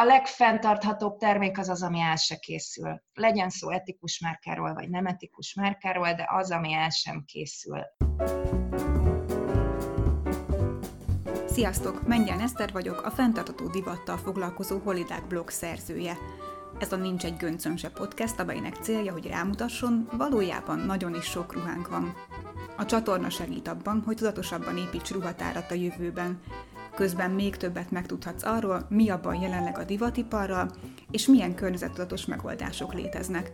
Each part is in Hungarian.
a legfenntarthatóbb termék az az, ami el se készül. Legyen szó etikus márkáról, vagy nem etikus márkáról, de az, ami el sem készül. Sziasztok! Mengyán Eszter vagyok, a fenntartató divattal foglalkozó Holidák blog szerzője. Ez a Nincs egy göncön se podcast, amelynek célja, hogy rámutasson, valójában nagyon is sok ruhánk van. A csatorna segít abban, hogy tudatosabban építs ruhatárat a jövőben. Közben még többet megtudhatsz arról, mi abban jelenleg a divatiparral, és milyen környezettudatos megoldások léteznek.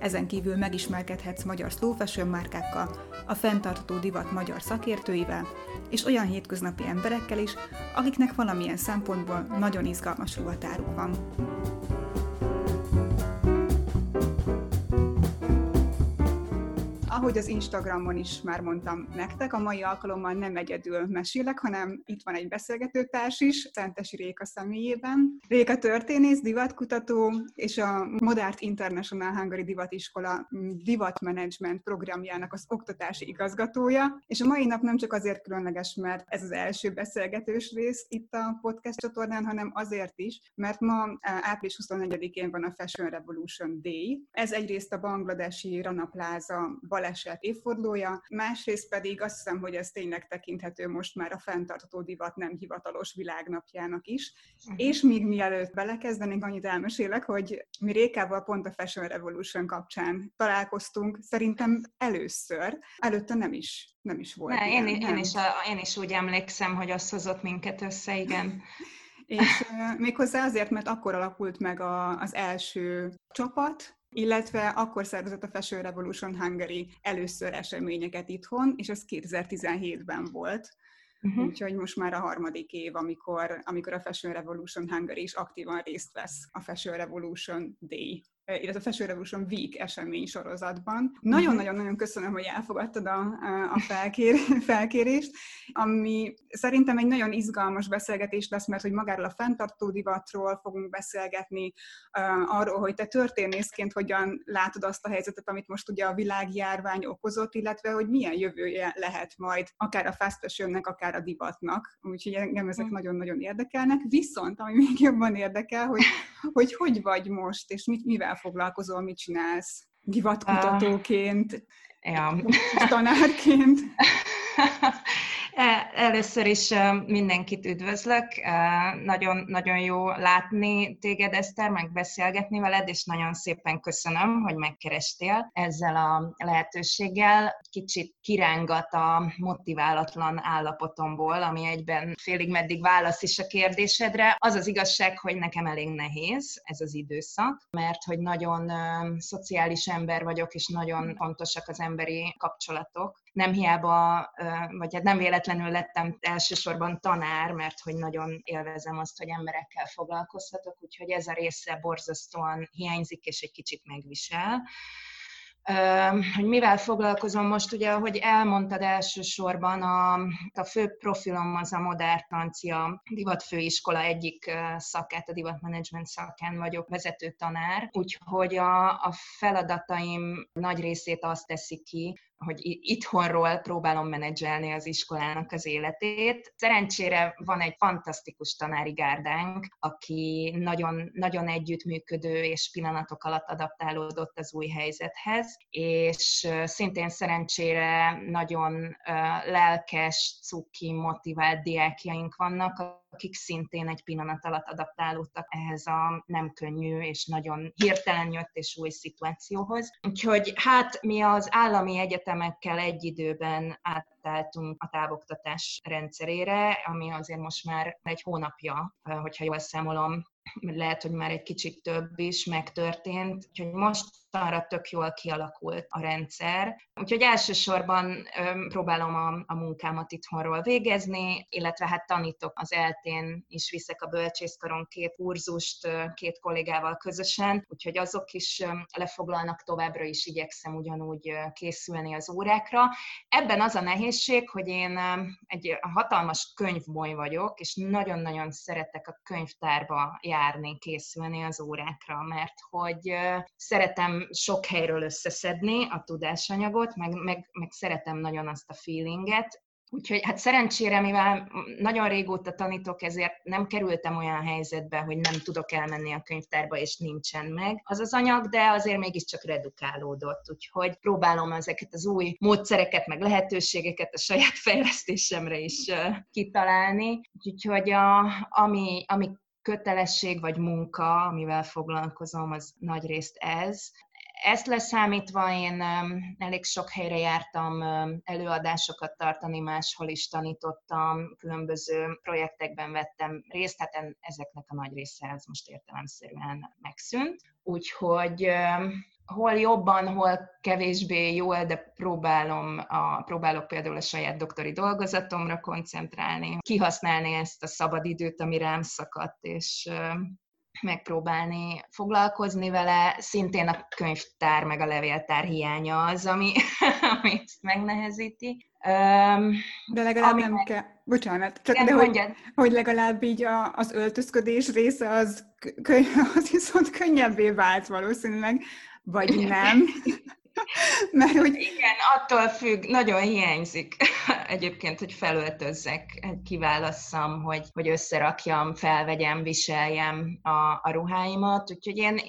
Ezen kívül megismerkedhetsz magyar slow fashion márkákkal, a fenntartható divat magyar szakértőivel, és olyan hétköznapi emberekkel is, akiknek valamilyen szempontból nagyon izgalmas ruhatáruk van. Ahogy az Instagramon is már mondtam nektek, a mai alkalommal nem egyedül mesélek, hanem itt van egy beszélgetőtárs is, Szentesi Réka személyében. Réka történész, divatkutató, és a Modart International Hungary Divatiskola divatmenedzsment programjának az oktatási igazgatója. És a mai nap nem csak azért különleges, mert ez az első beszélgetős rész itt a podcast csatornán, hanem azért is, mert ma e, április 24-én van a Fashion Revolution Day. Ez egyrészt a bangladesi Rana Plaza baleset évfordulója, másrészt pedig azt hiszem, hogy ez tényleg tekinthető most már a fenntartható divat nem hivatalos világnapjának is. Uh-huh. És még mielőtt belekezdenénk, annyit elmesélek, hogy mi Rékával pont a Fashion Revolution kapcsán találkoztunk, szerintem először, előtte nem is, nem is volt. Ne, ilyen, én, nem? Én, is, én is úgy emlékszem, hogy az hozott minket össze, igen. és méghozzá azért, mert akkor alakult meg a, az első csapat, illetve akkor szervezett a Fashion Revolution Hungary először eseményeket itthon, és ez 2017-ben volt. Uh-huh. Úgyhogy most már a harmadik év, amikor, amikor a Fashion Revolution Hungary is aktívan részt vesz a Fashion Revolution Day illetve a Fashion Revolution Week esemény sorozatban. Nagyon-nagyon-nagyon köszönöm, hogy elfogadtad a, a felkér, felkérést, ami szerintem egy nagyon izgalmas beszélgetés lesz, mert hogy magáról a fenntartó divatról fogunk beszélgetni, arról, hogy te történészként hogyan látod azt a helyzetet, amit most ugye a világjárvány okozott, illetve hogy milyen jövője lehet majd akár a fast fashionnek, akár a divatnak. Úgyhogy engem ezek mhm. nagyon-nagyon érdekelnek. Viszont, ami még jobban érdekel, hogy hogy, hogy vagy most, és mit, mivel mivel foglalkozol, mit csinálsz? Divatkutatóként, uh, ja. tanárként? Először is mindenkit üdvözlök, nagyon, nagyon jó látni téged, Eszter, meg beszélgetni veled, és nagyon szépen köszönöm, hogy megkerestél ezzel a lehetőséggel. Kicsit kirángat a motiválatlan állapotomból, ami egyben félig meddig válasz is a kérdésedre. Az az igazság, hogy nekem elég nehéz ez az időszak, mert hogy nagyon szociális ember vagyok, és nagyon fontosak az emberi kapcsolatok, nem hiába, vagy hát nem véletlenül lettem elsősorban tanár, mert hogy nagyon élvezem azt, hogy emberekkel foglalkozhatok, úgyhogy ez a része borzasztóan hiányzik, és egy kicsit megvisel. Hogy mivel foglalkozom most, ugye, ahogy elmondtad elsősorban, a, a fő profilom az a modern francia divatfőiskola egyik szakát, a divatmenedzsment szakán vagyok vezető tanár, úgyhogy a, a feladataim nagy részét azt teszi ki, hogy itthonról próbálom menedzselni az iskolának az életét. Szerencsére van egy fantasztikus tanári gárdánk, aki nagyon, nagyon együttműködő és pillanatok alatt adaptálódott az új helyzethez, és szintén szerencsére nagyon lelkes, cuki, motivált diákjaink vannak, akik szintén egy pillanat alatt adaptálódtak ehhez a nem könnyű és nagyon hirtelen jött és új szituációhoz. Úgyhogy hát mi az állami egyetemekkel egy időben átálltunk a távoktatás rendszerére, ami azért most már egy hónapja, hogyha jól számolom, lehet, hogy már egy kicsit több is megtörtént, úgyhogy most arra tök jól kialakult a rendszer. Úgyhogy elsősorban próbálom a, a munkámat itthonról végezni, illetve hát tanítok az eltén is viszek a bölcsészkaron két kurzust két kollégával közösen, úgyhogy azok is lefoglalnak továbbra is igyekszem ugyanúgy készülni az órákra. Ebben az a nehézség, hogy én egy hatalmas könyvboly vagyok, és nagyon-nagyon szeretek a könyvtárba járni, készülni az órákra, mert hogy szeretem sok helyről összeszedni a tudásanyagot, meg, meg, meg szeretem nagyon azt a feelinget, Úgyhogy hát szerencsére, mivel nagyon régóta tanítok, ezért nem kerültem olyan helyzetbe, hogy nem tudok elmenni a könyvtárba, és nincsen meg az az anyag, de azért mégiscsak redukálódott. Úgyhogy próbálom ezeket az új módszereket, meg lehetőségeket a saját fejlesztésemre is kitalálni. Úgyhogy a, ami, ami kötelesség vagy munka, amivel foglalkozom, az nagy részt ez. Ezt leszámítva én elég sok helyre jártam előadásokat tartani, máshol is tanítottam, különböző projektekben vettem részt, tehát ezeknek a nagy része ez most értelemszerűen megszűnt. Úgyhogy hol jobban, hol kevésbé jól, de próbálom a, próbálok például a saját doktori dolgozatomra koncentrálni, kihasználni ezt a szabadidőt, ami rám szakadt, és megpróbálni foglalkozni vele. Szintén a könyvtár meg a levéltár hiánya az, ami, ami ezt megnehezíti. Um, de legalább ami nem meg... kell, bocsánat, csak Igen, de hogy, hogy legalább így a, az öltözködés része az, köny, az viszont könnyebbé vált valószínűleg, vagy nem. Mert hogy... Igen, attól függ, nagyon hiányzik egyébként, hogy felöltözzek, kiválasszam, hogy, hogy összerakjam, felvegyem, viseljem a, a ruháimat, úgyhogy én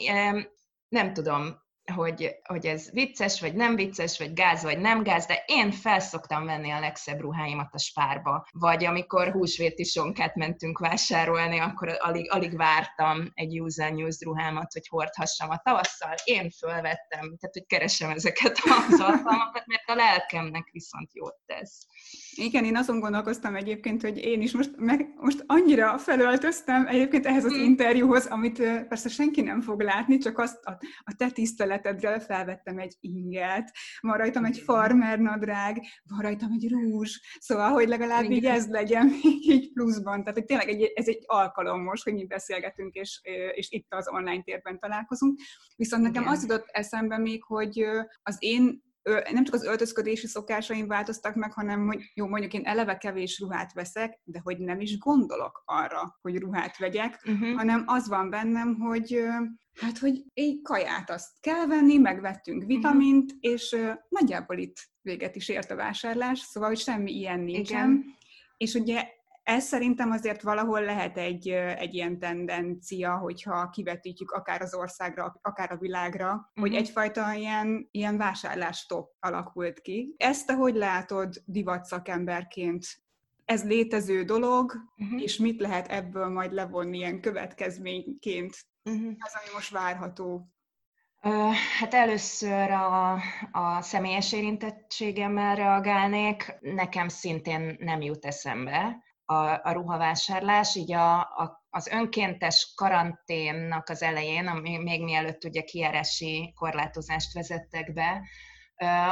nem tudom, hogy, hogy ez vicces, vagy nem vicces, vagy gáz, vagy nem gáz, de én felszoktam venni a legszebb ruháimat a spárba. Vagy amikor húsvéti sonkát mentünk vásárolni, akkor alig, alig vártam egy user news ruhámat, hogy hordhassam a tavasszal. Én fölvettem, tehát hogy keresem ezeket az alkalmakat, mert a lelkemnek viszont jót tesz. Igen, én azon gondolkoztam egyébként, hogy én is most, meg, most annyira felöltöztem egyébként ehhez az mm. interjúhoz, amit persze senki nem fog látni, csak azt a, a te tiszteletedre felvettem egy inget, van rajtam egy farmer nadrág, van rajtam egy rúzs, szóval, hogy legalább Igen. így ez legyen így pluszban. Tehát, hogy tényleg egy, ez egy alkalom most, hogy mi beszélgetünk, és, és itt az online térben találkozunk. Viszont nekem Igen. az jutott eszembe még, hogy az én nem csak az öltözködési szokásaim változtak meg, hanem hogy jó, mondjuk én eleve kevés ruhát veszek, de hogy nem is gondolok arra, hogy ruhát vegyek, uh-huh. hanem az van bennem, hogy hát, hogy egy kaját azt kell venni, megvettünk mhm. vitamint, uh-huh. és nagyjából itt véget is ért a vásárlás, szóval, hogy semmi ilyen nincsen. Igen. És ugye ez szerintem azért valahol lehet egy, egy ilyen tendencia, hogyha kivetítjük akár az országra, akár a világra, uh-huh. hogy mhm. egyfajta ilyen, ilyen vásárlástop alakult ki. Ezt, ahogy látod divat szakemberként, ez létező dolog, uh-huh. és mit lehet ebből majd levonni ilyen következményként? Uh-huh. Az, ami most várható. Hát először a, a személyes érintettségemmel reagálnék. Nekem szintén nem jut eszembe, a, a ruhavásárlás, így a, a, az önkéntes karanténnak az elején, ami még mielőtt ugye kiárási korlátozást vezettek be,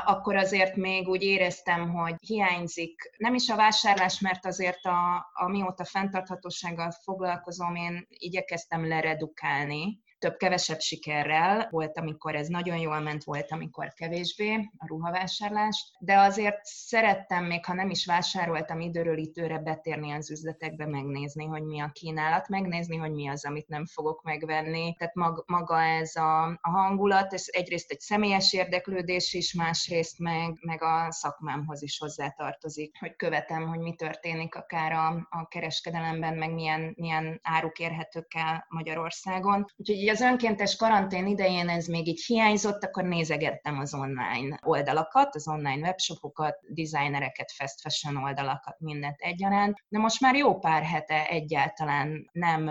akkor azért még úgy éreztem, hogy hiányzik nem is a vásárlás, mert azért a, amióta fenntarthatósággal foglalkozom, én igyekeztem leredukálni több-kevesebb sikerrel. Volt, amikor ez nagyon jól ment, volt, amikor kevésbé a ruhavásárlást, de azért szerettem, még ha nem is vásároltam időről időre betérni az üzletekbe, megnézni, hogy mi a kínálat, megnézni, hogy mi az, amit nem fogok megvenni. Tehát mag, maga ez a, a hangulat, ez egyrészt egy személyes érdeklődés is, másrészt meg, meg a szakmámhoz is hozzátartozik, hogy követem, hogy mi történik akár a, a kereskedelemben, meg milyen, milyen áruk érhetők el Magyarországon. Úgyhogy az önkéntes karantén idején ez még így hiányzott, akkor nézegettem az online oldalakat, az online webshopokat, designereket, fast fashion oldalakat, mindent egyaránt, de most már jó pár hete egyáltalán nem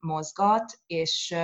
mozgat, és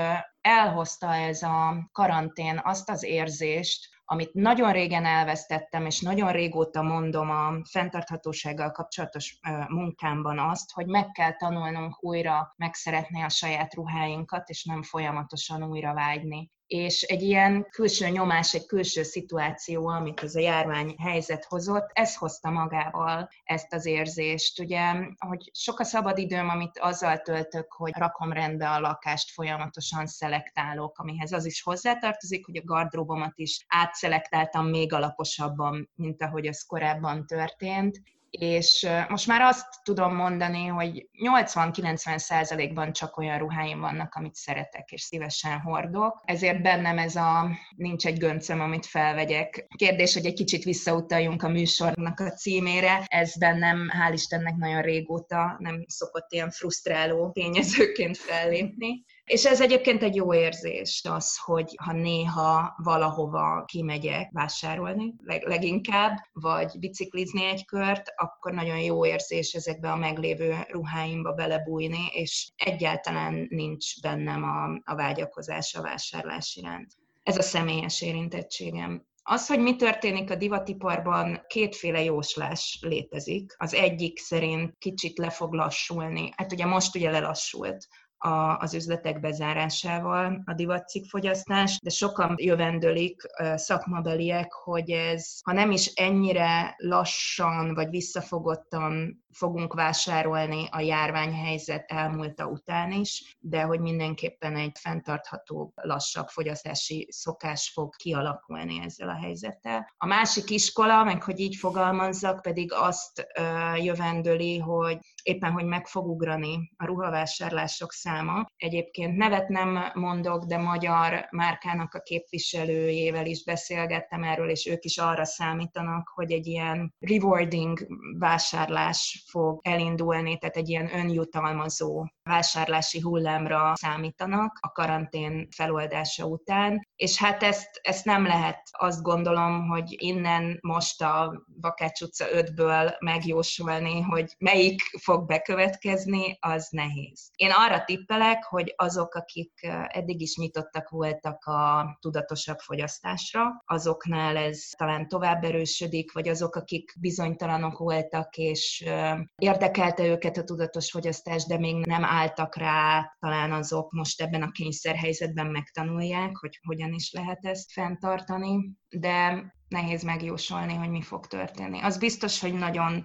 elhozta ez a karantén azt az érzést, amit nagyon régen elvesztettem, és nagyon régóta mondom a fenntarthatósággal kapcsolatos munkámban azt, hogy meg kell tanulnunk újra megszeretni a saját ruháinkat, és nem folyamatosan újra vágyni és egy ilyen külső nyomás, egy külső szituáció, amit ez a járvány helyzet hozott, ez hozta magával ezt az érzést. Ugye, hogy sok a szabadidőm, amit azzal töltök, hogy rakom rendbe a lakást, folyamatosan szelektálok, amihez az is hozzátartozik, hogy a gardróbomat is átszelektáltam még alaposabban, mint ahogy az korábban történt, és most már azt tudom mondani, hogy 80-90 százalékban csak olyan ruháim vannak, amit szeretek és szívesen hordok. Ezért bennem ez a nincs egy göncöm, amit felvegyek. Kérdés, hogy egy kicsit visszautaljunk a műsornak a címére. Ez bennem, hál' Istennek nagyon régóta nem szokott ilyen frusztráló tényezőként fellépni. És ez egyébként egy jó érzés, az, hogy ha néha valahova kimegyek vásárolni, leginkább, vagy biciklizni egy kört, akkor nagyon jó érzés ezekbe a meglévő ruháimba belebújni, és egyáltalán nincs bennem a, a vágyakozás a vásárlás iránt. Ez a személyes érintettségem. Az, hogy mi történik a divatiparban, kétféle jóslás létezik. Az egyik szerint kicsit le fog lassulni. Hát ugye most ugye lelassult a, az üzletek bezárásával a divatcikkfogyasztás, de sokan jövendölik szakmabeliek, hogy ez, ha nem is ennyire lassan vagy visszafogottan fogunk vásárolni a járványhelyzet elmúlta után is, de hogy mindenképpen egy fenntartható, lassabb fogyasztási szokás fog kialakulni ezzel a helyzettel. A másik iskola, meg hogy így fogalmazzak, pedig azt jövendöli, hogy éppen, hogy meg fog ugrani a ruhavásárlások száma. Egyébként nevet nem mondok, de magyar márkának a képviselőjével is beszélgettem erről, és ők is arra számítanak, hogy egy ilyen rewarding vásárlás fog elindulni, tehát egy ilyen önjutalmazó vásárlási hullámra számítanak a karantén feloldása után, és hát ezt, ezt nem lehet azt gondolom, hogy innen most a Bakács utca 5-ből megjósolni, hogy melyik fog bekövetkezni, az nehéz. Én arra tippelek, hogy azok, akik eddig is nyitottak voltak a tudatosabb fogyasztásra, azoknál ez talán tovább erősödik, vagy azok, akik bizonytalanok voltak, és érdekelte őket a tudatos fogyasztás, de még nem álltak rá, talán azok most ebben a kényszerhelyzetben megtanulják, hogy hogyan is lehet ezt fenntartani, de nehéz megjósolni, hogy mi fog történni. Az biztos, hogy nagyon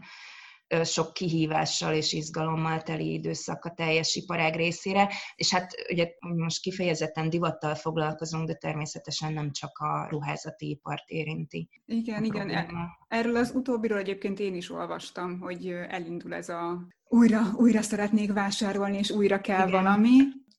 sok kihívással és izgalommal teli időszak a teljes iparág részére, és hát ugye most kifejezetten divattal foglalkozunk, de természetesen nem csak a ruházati ipart érinti. Igen, igen. E- erről az utóbbiról egyébként én is olvastam, hogy elindul ez a újra, újra szeretnék vásárolni, és újra kell igen. valami.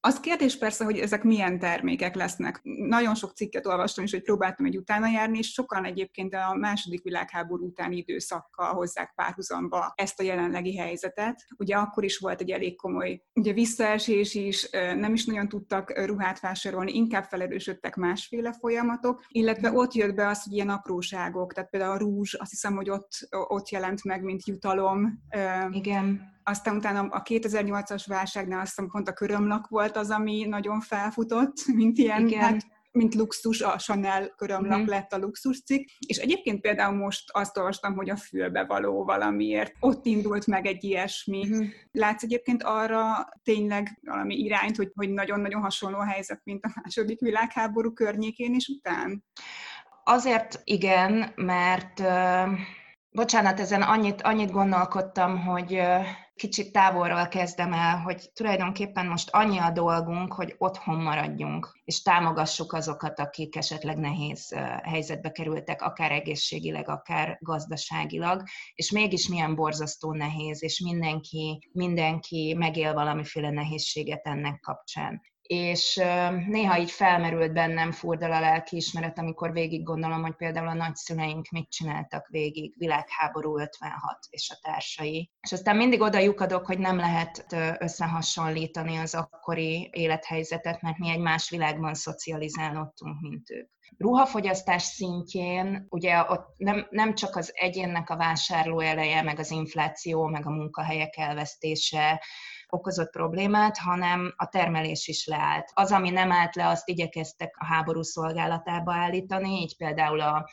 Az kérdés persze, hogy ezek milyen termékek lesznek. Nagyon sok cikket olvastam is, hogy próbáltam egy utána járni, és sokan egyébként a második világháború utáni időszakkal hozzák párhuzamba ezt a jelenlegi helyzetet. Ugye akkor is volt egy elég komoly ugye visszaesés is, nem is nagyon tudtak ruhát vásárolni, inkább felerősödtek másféle folyamatok, illetve ott jött be az, hogy ilyen apróságok, tehát például a rúzs, azt hiszem, hogy ott, ott jelent meg, mint jutalom. Igen aztán utána a 2008-as válságnál azt hiszem pont a körömlak volt az, ami nagyon felfutott, mint ilyen, Igen. hát mint luxus, a Chanel körömlak uh-huh. lett a luxus cikk, és egyébként például most azt olvastam, hogy a fülbe való valamiért, ott indult meg egy ilyesmi. Uh-huh. Látsz egyébként arra tényleg valami irányt, hogy, hogy nagyon-nagyon hasonló helyzet, mint a második világháború környékén is után? Azért igen, mert uh, bocsánat, ezen annyit, annyit gondolkodtam, hogy uh, kicsit távolról kezdem el, hogy tulajdonképpen most annyi a dolgunk, hogy otthon maradjunk, és támogassuk azokat, akik esetleg nehéz helyzetbe kerültek, akár egészségileg, akár gazdaságilag, és mégis milyen borzasztó nehéz, és mindenki, mindenki megél valamiféle nehézséget ennek kapcsán és néha így felmerült bennem furdal a lelkiismeret, amikor végig gondolom, hogy például a nagyszüleink mit csináltak végig, világháború 56 és a társai. És aztán mindig oda lyukadok, hogy nem lehet összehasonlítani az akkori élethelyzetet, mert mi egy más világban szocializálódtunk, mint ők. Ruhafogyasztás szintjén ugye ott nem, nem csak az egyénnek a vásárló eleje, meg az infláció, meg a munkahelyek elvesztése, okozott problémát, hanem a termelés is leállt. Az, ami nem állt le, azt igyekeztek a háború szolgálatába állítani, így például a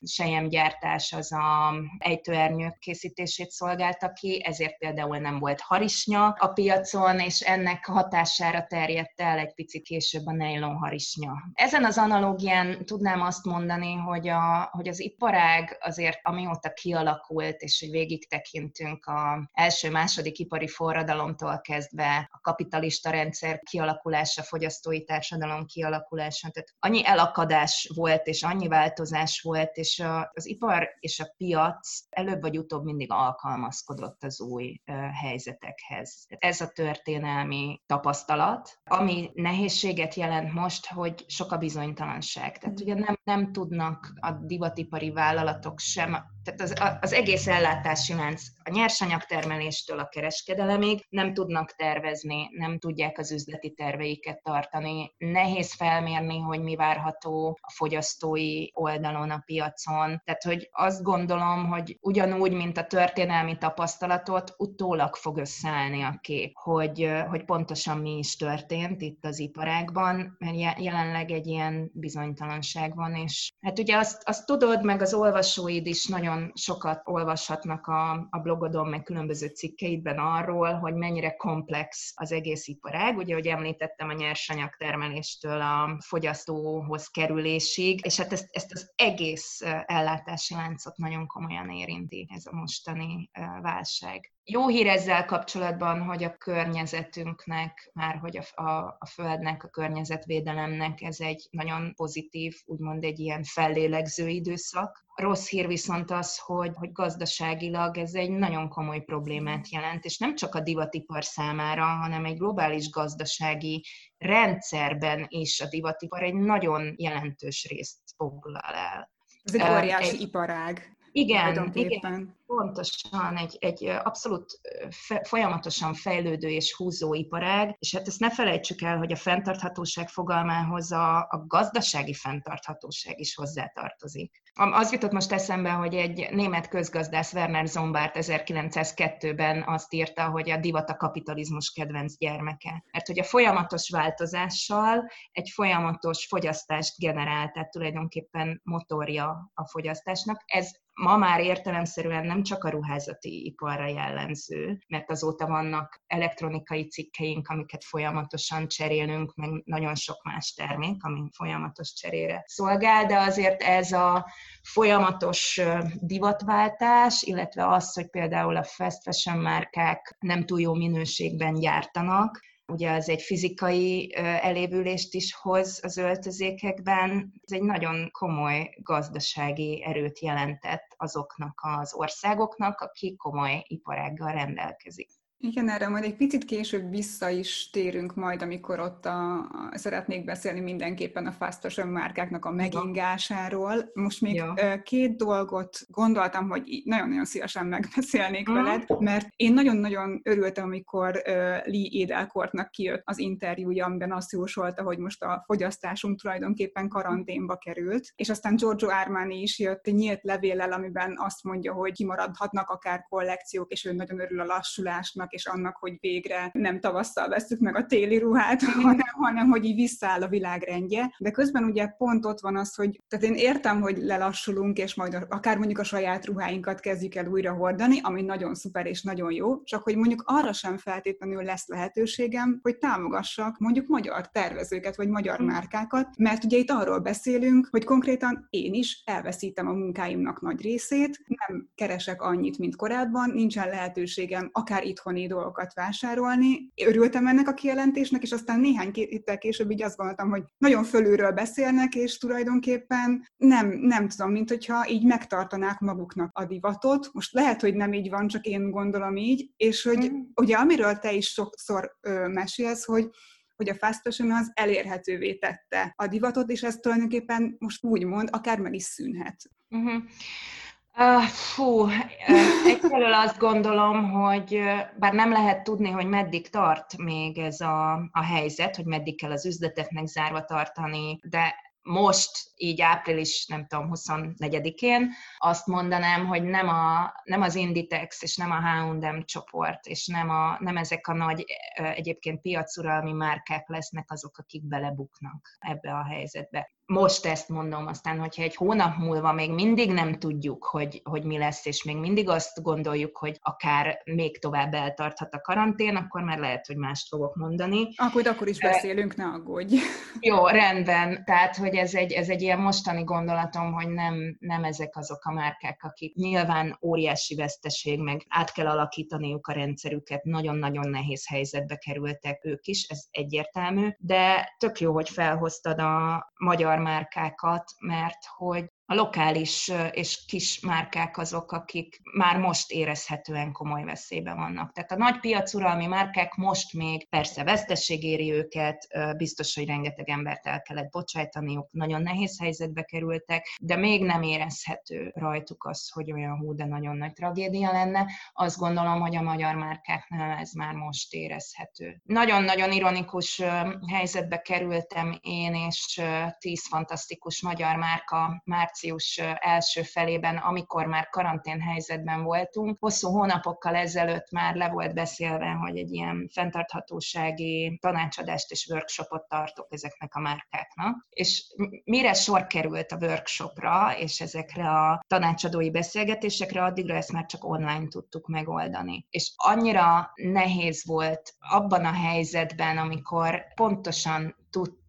gyártás az a ejtőernyők készítését szolgálta ki, ezért például nem volt harisnya a piacon, és ennek hatására terjedt el egy picit később a nylon harisnya. Ezen az analógián tudnám azt mondani, hogy, a, hogy az iparág azért amióta kialakult, és hogy végig tekintünk a első-második ipari forradalomtól kezdve be a kapitalista rendszer kialakulása, fogyasztói társadalom kialakulása. Tehát annyi elakadás volt, és annyi változás volt, és az ipar és a piac előbb vagy utóbb mindig alkalmazkodott az új helyzetekhez. Tehát ez a történelmi tapasztalat, ami nehézséget jelent most, hogy sok a bizonytalanság. Tehát ugye nem, nem tudnak a divatipari vállalatok sem tehát az, az egész ellátási lánc, a nyersanyagtermeléstől a kereskedelemig nem tudnak tervezni, nem tudják az üzleti terveiket tartani. Nehéz felmérni, hogy mi várható a fogyasztói oldalon, a piacon. Tehát, hogy azt gondolom, hogy ugyanúgy, mint a történelmi tapasztalatot, utólag fog összeállni a kép, hogy, hogy pontosan mi is történt itt az iparágban, mert jelenleg egy ilyen bizonytalanság van, és hát ugye azt, azt tudod, meg az olvasóid is nagyon nagyon sokat olvashatnak a, a blogodon, meg különböző cikkeidben arról, hogy mennyire komplex az egész iparág. Ugye, hogy említettem a nyersanyag termeléstől a fogyasztóhoz kerülésig, és hát ezt, ezt az egész ellátási láncot nagyon komolyan érinti ez a mostani válság. Jó hír ezzel kapcsolatban, hogy a környezetünknek, már hogy a, a, a Földnek, a környezetvédelemnek ez egy nagyon pozitív, úgymond egy ilyen fellélegző időszak. Rossz hír viszont az, hogy, hogy gazdaságilag ez egy nagyon komoly problémát jelent, és nem csak a divatipar számára, hanem egy globális gazdasági rendszerben is a divatipar egy nagyon jelentős részt foglal el. Ez egy óriási egy, iparág. Igen, igen, pontosan egy, egy abszolút folyamatosan fejlődő és húzó iparág, és hát ezt ne felejtsük el, hogy a fenntarthatóság fogalmához a, a gazdasági fenntarthatóság is hozzátartozik. Az jutott most eszembe, hogy egy német közgazdász Werner Zombart 1902-ben azt írta, hogy a divat a kapitalizmus kedvenc gyermeke. Mert hogy a folyamatos változással egy folyamatos fogyasztást generál, tehát tulajdonképpen motorja a fogyasztásnak. Ez ma már értelemszerűen nem csak a ruházati iparra jellemző, mert azóta vannak elektronikai cikkeink, amiket folyamatosan cserélünk, meg nagyon sok más termék, ami folyamatos cserére szolgál, de azért ez a folyamatos divatváltás, illetve az, hogy például a fast fashion márkák nem túl jó minőségben gyártanak, ugye az egy fizikai elévülést is hoz az öltözékekben. Ez egy nagyon komoly gazdasági erőt jelentett azoknak az országoknak, akik komoly iparággal rendelkezik. Igen, erre majd egy picit később vissza is térünk majd, amikor ott a, a, szeretnék beszélni mindenképpen a fast fashion márkáknak a megingásáról. Most még ja. két dolgot gondoltam, hogy nagyon-nagyon szívesen megbeszélnék mm. veled, mert én nagyon-nagyon örültem, amikor Lee Edelkortnak kijött az interjúja, amiben azt jósolta, hogy most a fogyasztásunk tulajdonképpen karanténba került, és aztán Giorgio Armani is jött egy nyílt levéllel, amiben azt mondja, hogy kimaradhatnak akár kollekciók, és ő nagyon örül a lassulásnak, és annak, hogy végre nem tavasszal veszük meg a téli ruhát, hanem, hanem hogy így visszaáll a világrendje. De közben ugye pont ott van az, hogy tehát én értem, hogy lelassulunk, és majd akár mondjuk a saját ruháinkat kezdjük el újra hordani, ami nagyon szuper és nagyon jó, csak hogy mondjuk arra sem feltétlenül lesz lehetőségem, hogy támogassak mondjuk magyar tervezőket, vagy magyar mm. márkákat, mert ugye itt arról beszélünk, hogy konkrétan én is elveszítem a munkáimnak nagy részét, nem keresek annyit, mint korábban, nincsen lehetőségem akár itthoni dolgokat vásárolni. Örültem ennek a kijelentésnek, és aztán néhány héttel később így azt gondoltam, hogy nagyon fölülről beszélnek, és tulajdonképpen nem, nem tudom, mint hogyha így megtartanák maguknak a divatot. Most lehet, hogy nem így van, csak én gondolom így, és hogy mm. ugye amiről te is sokszor ö, mesélsz, hogy hogy a fast fashion az elérhetővé tette a divatot, és ez tulajdonképpen most úgy mond, akár meg is szűnhet. Uh-huh. Uh, fú, egyfelől azt gondolom, hogy bár nem lehet tudni, hogy meddig tart még ez a, a helyzet, hogy meddig kell az üzleteknek zárva tartani, de most, így április, nem tudom, 24-én, azt mondanám, hogy nem, a, nem az Inditex és nem a H&M csoport, és nem, a, nem ezek a nagy egyébként piacuralmi márkák lesznek azok, akik belebuknak ebbe a helyzetbe. Most ezt mondom, aztán, hogyha egy hónap múlva még mindig nem tudjuk, hogy, hogy mi lesz, és még mindig azt gondoljuk, hogy akár még tovább eltarthat a karantén, akkor már lehet, hogy mást fogok mondani. Akkor, akkor is beszélünk, ne aggódj. Jó, rendben. Tehát, hogy ez egy, ez egy ilyen mostani gondolatom, hogy nem, nem ezek azok a márkák, akik nyilván óriási veszteség, meg át kell alakítaniuk a rendszerüket, nagyon-nagyon nehéz helyzetbe kerültek ők is, ez egyértelmű, de tök jó, hogy felhoztad a magyar márkákat, mert hogy a lokális és kis márkák azok, akik már most érezhetően komoly veszélyben vannak. Tehát a nagy piacuralmi márkák most még persze vesztesség éri őket, biztos, hogy rengeteg embert el kellett bocsájtaniuk, nagyon nehéz helyzetbe kerültek, de még nem érezhető rajtuk az, hogy olyan hú, de nagyon nagy tragédia lenne. Azt gondolom, hogy a magyar márkáknál ez már most érezhető. Nagyon-nagyon ironikus helyzetbe kerültem én és tíz fantasztikus magyar márka március március első felében, amikor már karantén helyzetben voltunk. Hosszú hónapokkal ezelőtt már le volt beszélve, hogy egy ilyen fenntarthatósági tanácsadást és workshopot tartok ezeknek a márkáknak. És mire sor került a workshopra és ezekre a tanácsadói beszélgetésekre, addigra ezt már csak online tudtuk megoldani. És annyira nehéz volt abban a helyzetben, amikor pontosan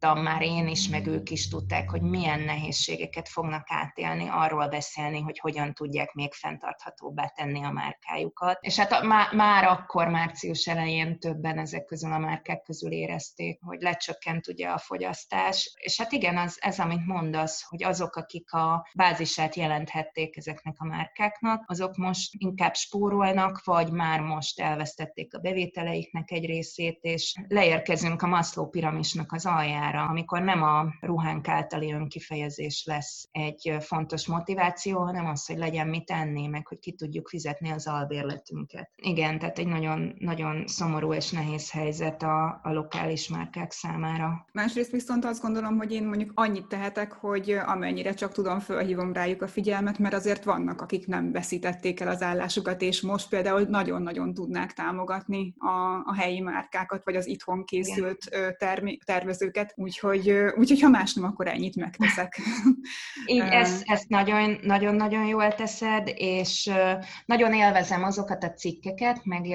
tudtam már én is, meg ők is tudták, hogy milyen nehézségeket fognak átélni, arról beszélni, hogy hogyan tudják még fenntarthatóbbá tenni a márkájukat. És hát má, már akkor március elején többen ezek közül a márkák közül érezték, hogy lecsökkent ugye a fogyasztás. És hát igen, az, ez, amit mondasz, hogy azok, akik a bázisát jelenthették ezeknek a márkáknak, azok most inkább spórolnak, vagy már most elvesztették a bevételeiknek egy részét, és leérkezünk a Maslow piramisnak az aljára, amikor nem a ruhánk általi önkifejezés lesz egy fontos motiváció, hanem az, hogy legyen mit enni, meg hogy ki tudjuk fizetni az albérletünket. Igen, tehát egy nagyon, nagyon szomorú és nehéz helyzet a, a lokális márkák számára. Másrészt viszont azt gondolom, hogy én mondjuk annyit tehetek, hogy amennyire csak tudom, fölhívom rájuk a figyelmet, mert azért vannak, akik nem veszítették el az állásukat, és most például nagyon-nagyon tudnák támogatni a, a helyi márkákat, vagy az itthon készült termi, tervező őket, úgyhogy, úgyhogy ha más nem, akkor ennyit megteszek. Így ezt, ezt nagyon, nagyon-nagyon jól teszed, és nagyon élvezem azokat a cikkeket, meg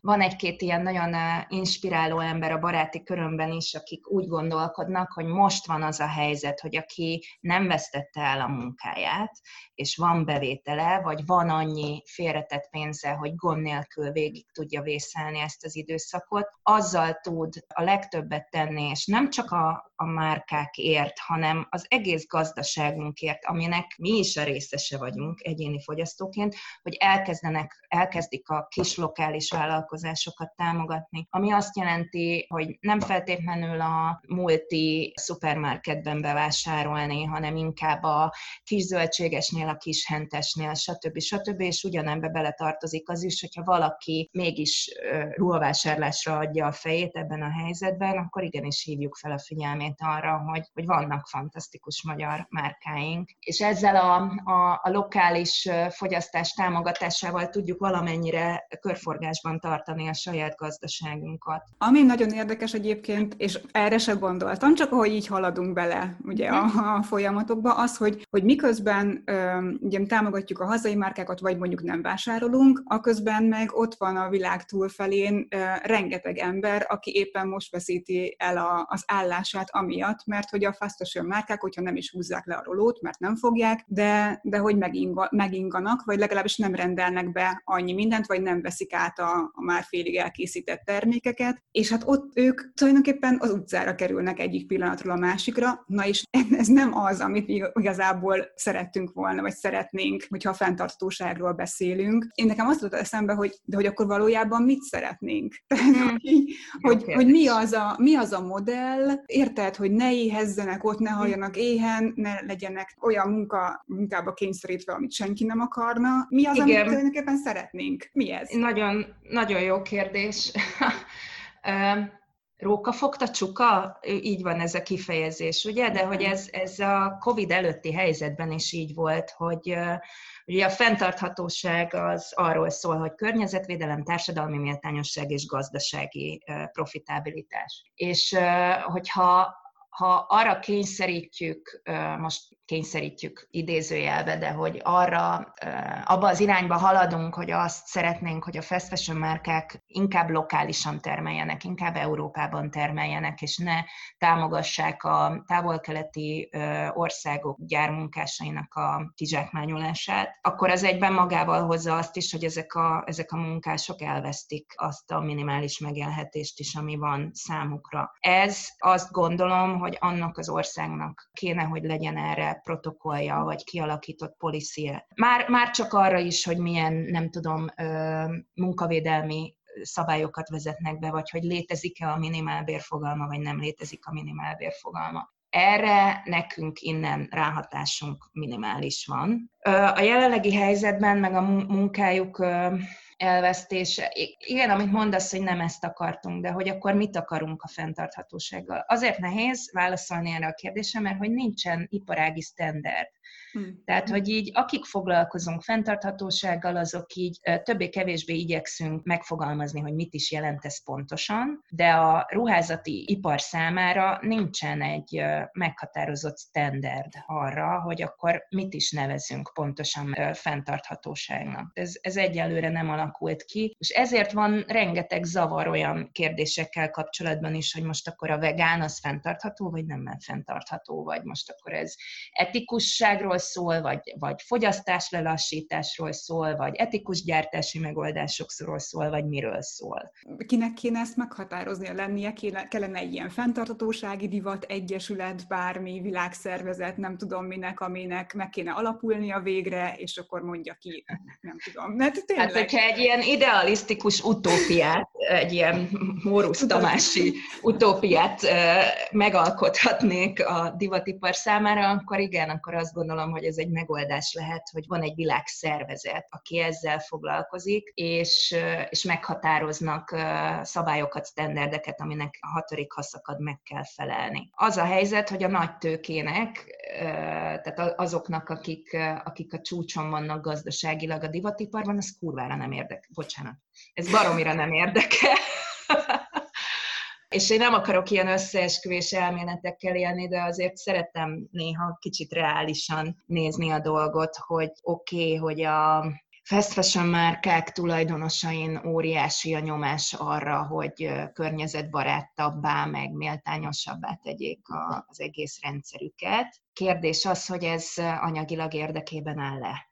van egy-két ilyen nagyon inspiráló ember a baráti körömben is, akik úgy gondolkodnak, hogy most van az a helyzet, hogy aki nem vesztette el a munkáját, és van bevétele, vagy van annyi félretett pénze, hogy gond nélkül végig tudja vészelni ezt az időszakot, azzal tud a legtöbbet tenni, és nem csak a, a márkákért, hanem az egész gazdaságunkért, aminek mi is a részese vagyunk egyéni fogyasztóként, hogy elkezdenek, elkezdik a kis lokális vállalkozásokat támogatni, ami azt jelenti, hogy nem feltétlenül a multi szupermarketben bevásárolni, hanem inkább a kis zöldségesnél, a kis hentesnél, stb. stb. És ugyanebbe beletartozik az is, hogyha valaki mégis ruhavásárlásra adja a fejét ebben a helyzetben, akkor igenis hívjuk fel a figyelmét arra, hogy, hogy vannak fantasztikus magyar márkáink, és ezzel a, a, a lokális fogyasztás támogatásával tudjuk valamennyire körforgásban tartani a saját gazdaságunkat. Ami nagyon érdekes egyébként, és erre se gondoltam, csak ahogy így haladunk bele ugye a, mhm. a folyamatokba, az, hogy, hogy miközben ugye támogatjuk a hazai márkákat, vagy mondjuk nem vásárolunk, aközben meg ott van a világ túlfelén rengeteg ember, aki éppen most veszíti el a, az állását amiatt, mert hogy a fast fashion márkák, hogyha nem is húzzák le a rolót, mert nem fogják, de, de hogy meginga, meginganak, vagy legalábbis nem rendelnek be annyi mindent, vagy nem veszik át a, a már félig elkészített termékeket, és hát ott ők tulajdonképpen az utcára kerülnek egyik pillanatról a másikra, na és ez nem az, amit igazából szerettünk volna, vagy szeretnénk, hogyha a fenntartóságról beszélünk. Én nekem azt jutott eszembe, hogy de hogy akkor valójában mit szeretnénk? Hmm. hogy, hogy mi, az a, mi az a modell, érted, hogy ne éhezzenek ott, ne halljanak éhen, ne legyenek olyan munka, munkába kényszerítve, amit senki nem akarna. Mi az, Igen. amit tulajdonképpen szeretnénk? Mi ez? Nagyon, nagyon jó kérdés. Róka fogta csuka, így van ez a kifejezés, ugye? De hogy ez, ez a COVID előtti helyzetben is így volt, hogy ugye a fenntarthatóság az arról szól, hogy környezetvédelem, társadalmi méltányosság és gazdasági profitabilitás. És hogyha ha arra kényszerítjük, most kényszerítjük idézőjelbe, de hogy arra, abba az irányba haladunk, hogy azt szeretnénk, hogy a fast fashion márkák inkább lokálisan termeljenek, inkább Európában termeljenek, és ne támogassák a távol-keleti országok gyármunkásainak a kizsákmányolását, akkor az egyben magával hozza azt is, hogy ezek a, ezek a munkások elvesztik azt a minimális megélhetést is, ami van számukra. Ez azt gondolom, hogy annak az országnak kéne, hogy legyen erre protokollja, vagy kialakított policia. Már, már csak arra is, hogy milyen, nem tudom, munkavédelmi szabályokat vezetnek be, vagy hogy létezik-e a minimálbérfogalma, vagy nem létezik a minimálbérfogalma. Erre nekünk innen ráhatásunk minimális van. A jelenlegi helyzetben, meg a munkájuk elvesztése. Igen, amit mondasz, hogy nem ezt akartunk, de hogy akkor mit akarunk a fenntarthatósággal? Azért nehéz válaszolni erre a kérdésre, mert hogy nincsen iparági standard. Hmm. Tehát, hogy így akik foglalkozunk fenntarthatósággal, azok így többé-kevésbé igyekszünk megfogalmazni, hogy mit is jelent ez pontosan, de a ruházati ipar számára nincsen egy meghatározott standard arra, hogy akkor mit is nevezünk pontosan fenntarthatóságnak. Ez, ez egyelőre nem alakult ki, és ezért van rengeteg zavar olyan kérdésekkel kapcsolatban is, hogy most akkor a vegán az fenntartható, vagy nem fenntartható, vagy most akkor ez etikusságról szól, vagy, vagy fogyasztás lelassításról szól, vagy etikus gyártási megoldásokról szól, vagy miről szól. Kinek kéne ezt meghatároznia? Lennie kéne, kellene egy ilyen fenntartatósági divat, egyesület, bármi világszervezet, nem tudom minek, aminek meg kéne alapulnia végre, és akkor mondja ki, nem tudom. Mert tényleg... Hát, hogyha egy ilyen idealisztikus utópiát, egy ilyen Mórusz Tamási utópiát megalkothatnék a divatipar számára, akkor igen, akkor azt gondolom, gondolom, hogy ez egy megoldás lehet, hogy van egy világszervezet, aki ezzel foglalkozik, és, és meghatároznak szabályokat, standardeket, aminek a hatodik haszakad meg kell felelni. Az a helyzet, hogy a nagy tőkének, tehát azoknak, akik, akik a csúcson vannak gazdaságilag a divatiparban, az kurvára nem érdekel. Bocsánat. Ez baromira nem érdekel. És én nem akarok ilyen összeesküvés elméletekkel élni, de azért szeretem néha kicsit reálisan nézni a dolgot, hogy oké, okay, hogy a fast fashion márkák tulajdonosain óriási a nyomás arra, hogy környezetbarátabbá, meg méltányosabbá tegyék az egész rendszerüket. Kérdés az, hogy ez anyagilag érdekében áll-e?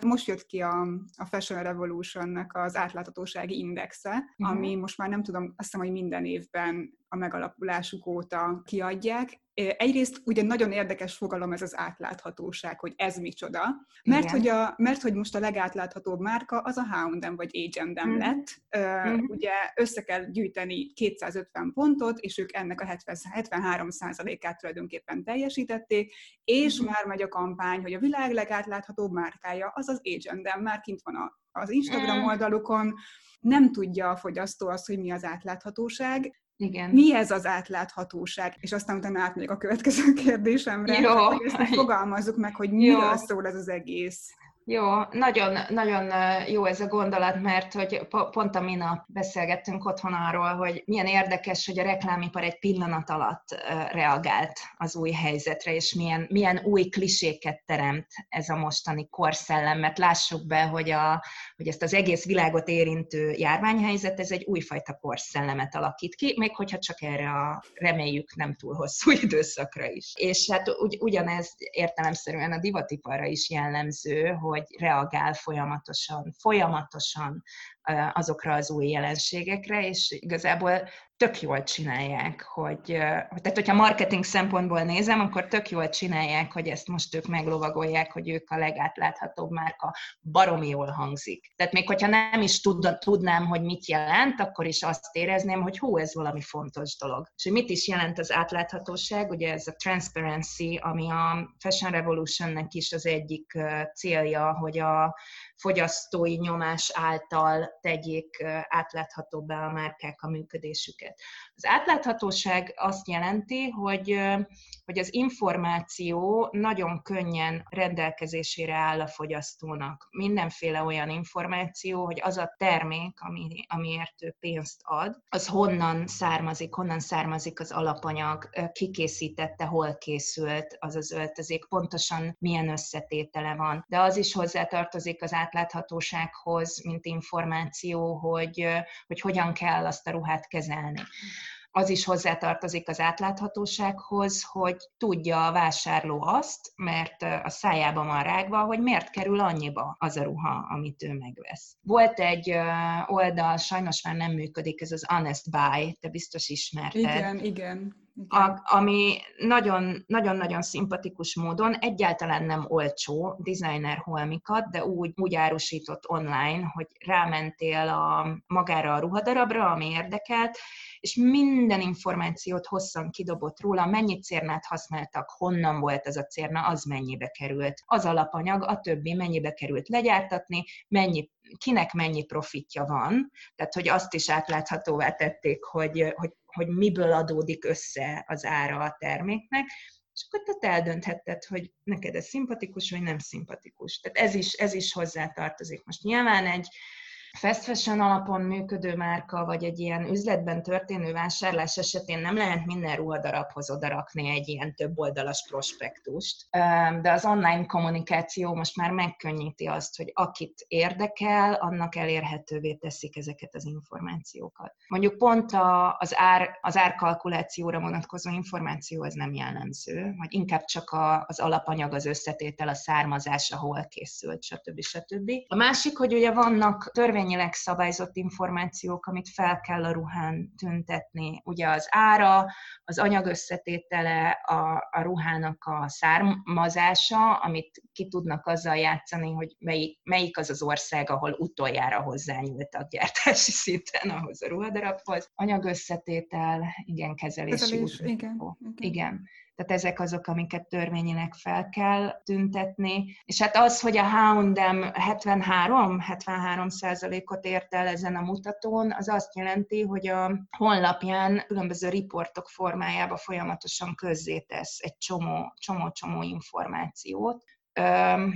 Most jött ki a, a Fashion Revolution-nek az átláthatósági indexe, uh-huh. ami most már nem tudom, azt hiszem, hogy minden évben a megalakulásuk óta kiadják. Egyrészt ugye nagyon érdekes fogalom ez az átláthatóság, hogy ez micsoda, mert, hogy, a, mert hogy most a legátláthatóbb márka az a H&M vagy H&M mm. lett. Uh, mm. Ugye össze kell gyűjteni 250 pontot, és ők ennek a 70, 73%-át tulajdonképpen teljesítették, és mm. már megy a kampány, hogy a világ legátláthatóbb márkája az az H&M, már kint van a, az Instagram mm. oldalukon, nem tudja a fogyasztó azt, hogy mi az átláthatóság, igen. Mi ez az átláthatóság? És aztán utána átmegyek a következő kérdésemre. Jó. Hogy ezt fogalmazzuk meg, hogy miről Jó. szól ez az egész. Jó, nagyon, nagyon jó ez a gondolat, mert hogy pont a minap beszélgettünk otthon arról, hogy milyen érdekes, hogy a reklámipar egy pillanat alatt reagált az új helyzetre, és milyen, milyen új kliséket teremt ez a mostani korszellem, mert lássuk be, hogy, a, hogy ezt az egész világot érintő járványhelyzet, ez egy újfajta korszellemet alakít ki, még hogyha csak erre a reméljük nem túl hosszú időszakra is. És hát ugy, ugyanez értelemszerűen a divatiparra is jellemző, hogy hogy reagál folyamatosan, folyamatosan azokra az új jelenségekre, és igazából tök jól csinálják, hogy, tehát hogyha marketing szempontból nézem, akkor tök jól csinálják, hogy ezt most ők meglovagolják, hogy ők a legátláthatóbb márka, baromi jól hangzik. Tehát még hogyha nem is tud, tudnám, hogy mit jelent, akkor is azt érezném, hogy hú, ez valami fontos dolog. És hogy mit is jelent az átláthatóság, ugye ez a transparency, ami a Fashion Revolutionnek is az egyik célja, hogy a fogyasztói nyomás által tegyék átláthatóbbá a márkák a működésüket. Az átláthatóság azt jelenti, hogy, hogy az információ nagyon könnyen rendelkezésére áll a fogyasztónak. Mindenféle olyan információ, hogy az a termék, ami, amiért ő pénzt ad, az honnan származik, honnan származik az alapanyag, kikészítette, hol készült az az öltözék, pontosan milyen összetétele van. De az is hozzátartozik az átláthatósághoz, mint információ, hogy, hogy hogyan kell azt a ruhát kezelni az is hozzátartozik az átláthatósághoz, hogy tudja a vásárló azt, mert a szájában van rágva, hogy miért kerül annyiba az a ruha, amit ő megvesz. Volt egy oldal, sajnos már nem működik, ez az Honest Buy, te biztos ismerted. Igen, igen. A, ami nagyon-nagyon szimpatikus módon egyáltalán nem olcsó designer holmikat, de úgy, úgy árusított online, hogy rámentél a, magára a ruhadarabra, ami érdekelt, és minden információt hosszan kidobott róla, mennyi cérnát használtak, honnan volt ez a cérna, az mennyibe került. Az alapanyag, a többi mennyibe került legyártatni, mennyi kinek mennyi profitja van, tehát hogy azt is átláthatóvá tették, hogy, hogy, hogy miből adódik össze az ára a terméknek, és akkor te eldönthetted, hogy neked ez szimpatikus, vagy nem szimpatikus. Tehát ez is, ez is hozzátartozik. Most nyilván egy, fast fashion alapon működő márka, vagy egy ilyen üzletben történő vásárlás esetén nem lehet minden ruhadarabhoz odarakni egy ilyen több oldalas prospektust, de az online kommunikáció most már megkönnyíti azt, hogy akit érdekel, annak elérhetővé teszik ezeket az információkat. Mondjuk pont az, ár, az árkalkulációra vonatkozó információ ez nem jellemző, vagy inkább csak a, az alapanyag, az összetétel, a származás, ahol készült, stb. stb. A másik, hogy ugye vannak törvény törvényileg szabályzott információk, amit fel kell a ruhán tüntetni. Ugye az ára, az anyagösszetétele, a, a ruhának a származása, amit ki tudnak azzal játszani, hogy melyik, melyik az az ország, ahol utoljára hozzányúltak gyártási szinten ahhoz a ruhadarabhoz. Anyagösszetétel, igen, kezelési Kezelés, igen, igen. igen. Tehát ezek azok, amiket törvényinek fel kell tüntetni. És hát az, hogy a H&M 73, 73 százalékot ért el ezen a mutatón, az azt jelenti, hogy a honlapján különböző riportok formájába folyamatosan közzétesz egy csomó, csomó, csomó információt. Öm,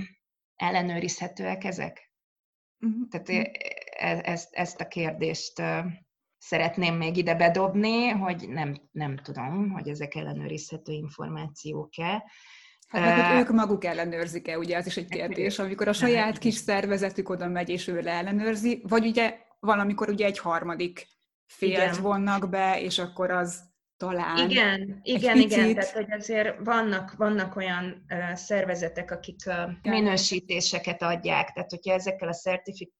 ellenőrizhetőek ezek? Uh-huh. Tehát e, e, ezt, ezt a kérdést szeretném még ide bedobni, hogy nem, nem tudom, hogy ezek ellenőrizhető információk-e. Hát hogy ők maguk ellenőrzik-e, ugye az is egy kérdés, amikor a saját kis szervezetük oda megy, és ő leellenőrzi, vagy ugye valamikor ugye egy harmadik félt igen. vonnak be, és akkor az talán. Igen, igen, picit... igen, tehát hogy azért vannak, vannak olyan uh, szervezetek, akik uh, minősítéseket adják, tehát hogyha ezekkel a certifikációkkal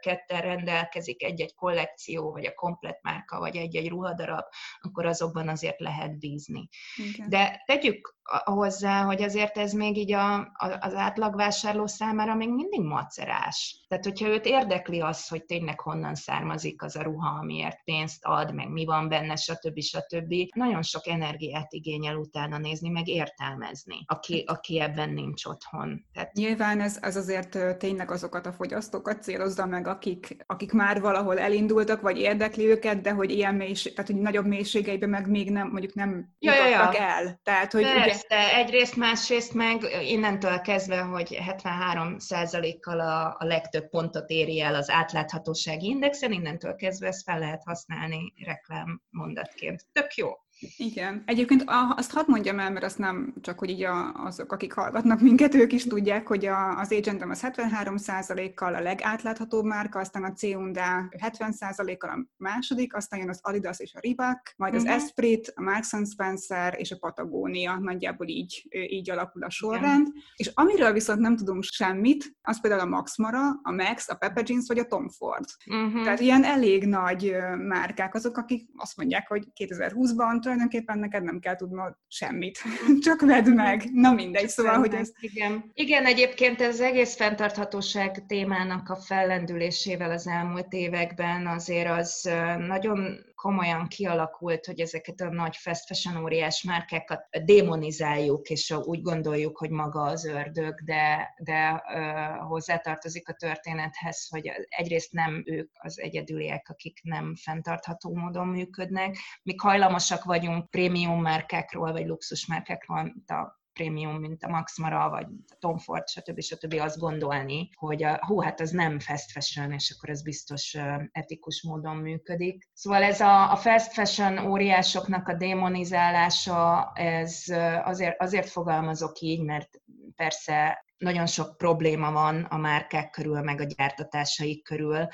ketten rendelkezik egy-egy kollekció, vagy a komplet márka, vagy egy-egy ruhadarab, akkor azokban azért lehet bízni. Igen. De tegyük hozzá, hogy azért ez még így a, a, az átlagvásárló számára még mindig macerás. Tehát, hogyha őt érdekli az, hogy tényleg honnan származik az a ruha, amiért pénzt ad, meg mi van benne, stb. stb. Nagyon sok energiát igényel utána nézni, meg értelmezni, aki, aki ebben nincs otthon. Tehát... Nyilván ez, ez azért tényleg azokat a fogyasztókat célozza meg, akik, akik már valahol elindultak, vagy érdekli őket, de hogy ilyen mélység, tehát hogy nagyobb mélységeiben meg még nem, mondjuk nem ja, ja, ja. el. Tehát, hogy Persze, egyrészt, másrészt meg innentől kezdve, hogy 73%-kal a, a legtöbb pontot éri el az átláthatósági indexen, innentől kezdve ezt fel lehet használni reklám mondatként. Tök jó. Igen. Egyébként azt hadd mondjam el, mert azt nem csak, hogy így a, azok, akik hallgatnak minket, ők is tudják, hogy a, az Agentem az 73%-kal a legátláthatóbb márka, aztán a Ceunda 70%-kal a második, aztán jön az Adidas és a Reebok, majd az uh-huh. Esprit, a Marks Spencer és a Patagonia, nagyjából így, így alakul a sorrend. Igen. És amiről viszont nem tudunk semmit, az például a Max Mara, a Max, a Pepper Jeans vagy a Tom Ford. Uh-huh. Tehát ilyen elég nagy márkák azok, akik azt mondják, hogy 2020-ban tulajdonképpen neked nem kell tudnod semmit, csak vedd meg. Na mindegy, szóval, hogy ez... Igen. Igen, egyébként ez egész fenntarthatóság témának a fellendülésével az elmúlt években azért az nagyon komolyan kialakult, hogy ezeket a nagy fast fashion óriás márkákat démonizáljuk, és úgy gondoljuk, hogy maga az ördög, de, de uh, hozzátartozik a történethez, hogy egyrészt nem ők az egyedüliek, akik nem fenntartható módon működnek. Mi hajlamosak vagyunk prémium márkákról, vagy luxus márkákról, mint a prémium, mint a Max Mara, vagy a Tom Ford, stb. stb. azt gondolni, hogy a, hú, hát az nem fast fashion, és akkor ez biztos etikus módon működik. Szóval ez a, a fast fashion óriásoknak a démonizálása, ez azért, azért fogalmazok így, mert persze nagyon sok probléma van a márkák körül, meg a gyártatásaik körül,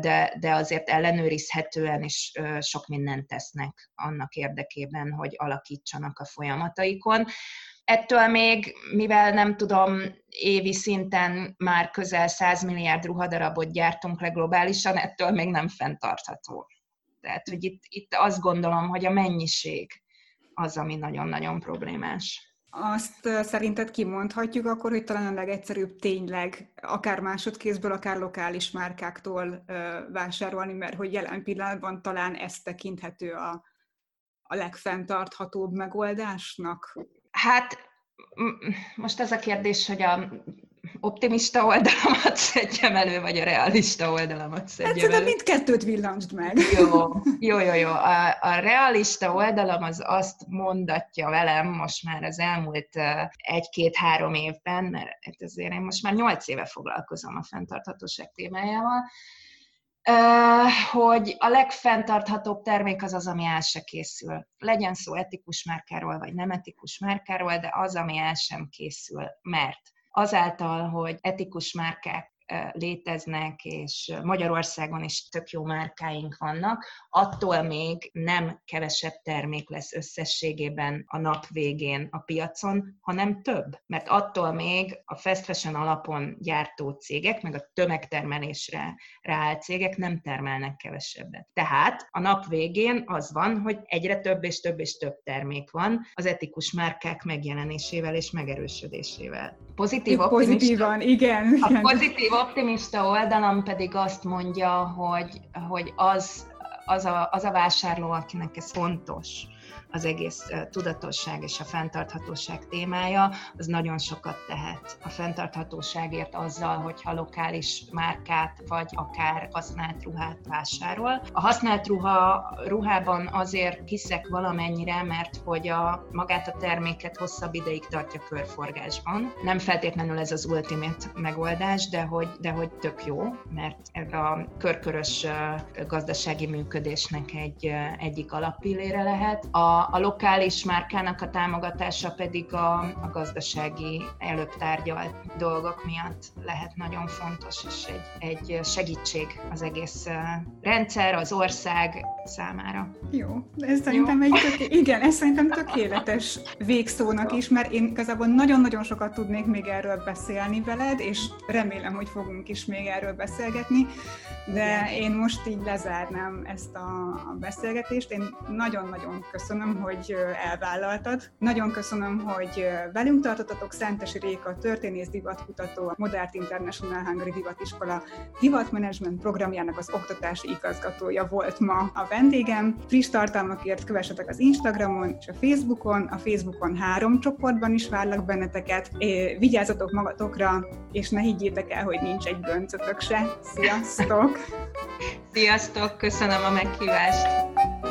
de, de azért ellenőrizhetően is sok mindent tesznek annak érdekében, hogy alakítsanak a folyamataikon. Ettől még, mivel nem tudom, évi szinten már közel 100 milliárd ruhadarabot gyártunk le globálisan, ettől még nem fenntartható. Tehát, hogy itt, itt azt gondolom, hogy a mennyiség az, ami nagyon-nagyon problémás. Azt szerinted kimondhatjuk akkor, hogy talán a legegyszerűbb tényleg akár másodkézből, akár lokális márkáktól vásárolni, mert hogy jelen pillanatban talán ez tekinthető a, a legfenntarthatóbb megoldásnak? Hát most az a kérdés, hogy a optimista oldalamat szedjem elő, vagy a realista oldalamat szedjem hát, elő. mindkettőt villancsd meg. Jó, jó, jó. jó. A, a realista oldalam az azt mondatja velem most már az elmúlt egy-két-három évben, mert azért én most már nyolc éve foglalkozom a fenntarthatóság témájával, hogy a legfenntarthatóbb termék az az, ami el se készül. Legyen szó etikus márkáról, vagy nem etikus márkáról, de az, ami el sem készül. Mert azáltal, hogy etikus márkák léteznek, és Magyarországon is tök jó márkáink vannak, attól még nem kevesebb termék lesz összességében a nap végén a piacon, hanem több. Mert attól még a fast fashion alapon gyártó cégek, meg a tömegtermelésre rááll cégek nem termelnek kevesebbet. Tehát a nap végén az van, hogy egyre több és több és több termék van az etikus márkák megjelenésével és megerősödésével. Pozitív Pozitívan, igen. A pozitív optimista oldalam pedig azt mondja, hogy, hogy az, az, a, az a vásárló, akinek ez fontos, az egész tudatosság és a fenntarthatóság témája, az nagyon sokat tehet a fenntarthatóságért azzal, hogyha lokális márkát vagy akár használt ruhát vásárol. A használt ruha, ruhában azért hiszek valamennyire, mert hogy a, magát a terméket hosszabb ideig tartja körforgásban. Nem feltétlenül ez az ultimate megoldás, de hogy, de hogy tök jó, mert ez a körkörös gazdasági működésnek egy, egyik alappillére lehet. A a, lokális márkának a támogatása pedig a, a gazdasági előbb tárgyalt dolgok miatt lehet nagyon fontos, és egy, egy segítség az egész rendszer, az ország számára. Jó, ez szerintem Jó. egy tök, igen, ez szerintem tökéletes végszónak is, mert én igazából nagyon-nagyon sokat tudnék még erről beszélni veled, és remélem, hogy fogunk is még erről beszélgetni, de én most így lezárnám ezt a, a beszélgetést. Én nagyon-nagyon köszönöm köszönöm, hogy elvállaltad. Nagyon köszönöm, hogy velünk tartottatok. Szentesi Réka, történész divatkutató, a Modern International Hungary Divatiskola divatmenedzsment programjának az oktatási igazgatója volt ma a vendégem. Friss tartalmakért kövessetek az Instagramon és a Facebookon. A Facebookon három csoportban is várlak benneteket. Vigyázzatok magatokra, és ne higgyétek el, hogy nincs egy göncötök se. Sziasztok! Sziasztok, köszönöm a meghívást!